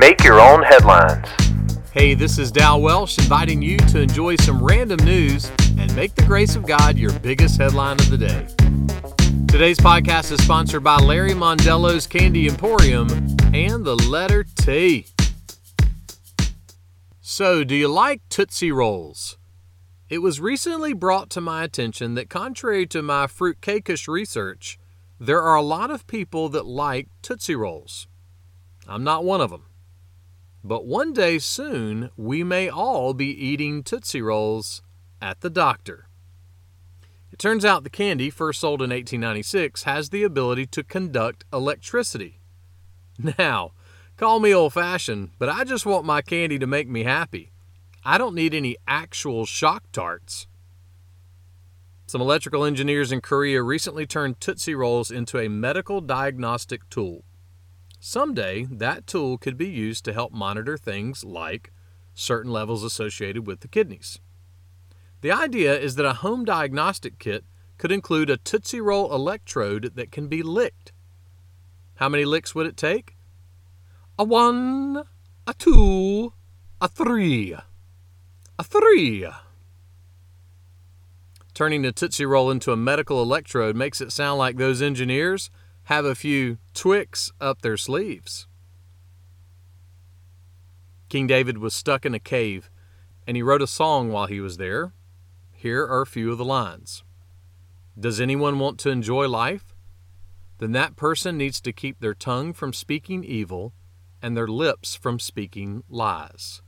Make your own headlines. Hey, this is Dal Welsh inviting you to enjoy some random news and make the grace of God your biggest headline of the day. Today's podcast is sponsored by Larry Mondello's Candy Emporium and the letter T. So, do you like Tootsie Rolls? It was recently brought to my attention that, contrary to my fruitcakeish research, there are a lot of people that like Tootsie Rolls. I'm not one of them. But one day soon, we may all be eating Tootsie Rolls at the doctor. It turns out the candy, first sold in 1896, has the ability to conduct electricity. Now, call me old fashioned, but I just want my candy to make me happy. I don't need any actual shock tarts. Some electrical engineers in Korea recently turned Tootsie Rolls into a medical diagnostic tool. Someday, that tool could be used to help monitor things like certain levels associated with the kidneys. The idea is that a home diagnostic kit could include a Tootsie Roll electrode that can be licked. How many licks would it take? A one, a two, a three, a three. Turning a Tootsie Roll into a medical electrode makes it sound like those engineers have a few Twix up their sleeves. King David was stuck in a cave, and he wrote a song while he was there. Here are a few of the lines Does anyone want to enjoy life? Then that person needs to keep their tongue from speaking evil and their lips from speaking lies.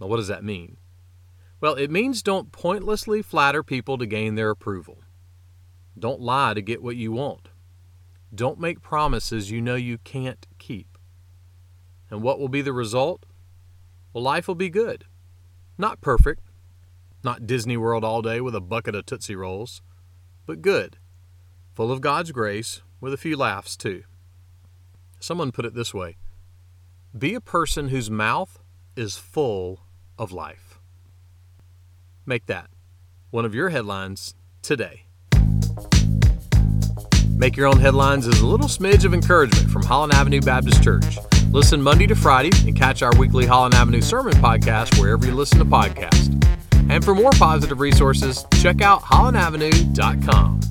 Now, what does that mean? Well, it means don't pointlessly flatter people to gain their approval. Don't lie to get what you want. Don't make promises you know you can't keep. And what will be the result? Well, life will be good. Not perfect, not Disney World all day with a bucket of Tootsie Rolls, but good, full of God's grace with a few laughs too. Someone put it this way Be a person whose mouth is full of life. Make that one of your headlines today. Make Your Own Headlines is a little smidge of encouragement from Holland Avenue Baptist Church. Listen Monday to Friday and catch our weekly Holland Avenue Sermon podcast wherever you listen to podcasts. And for more positive resources, check out hollandavenue.com.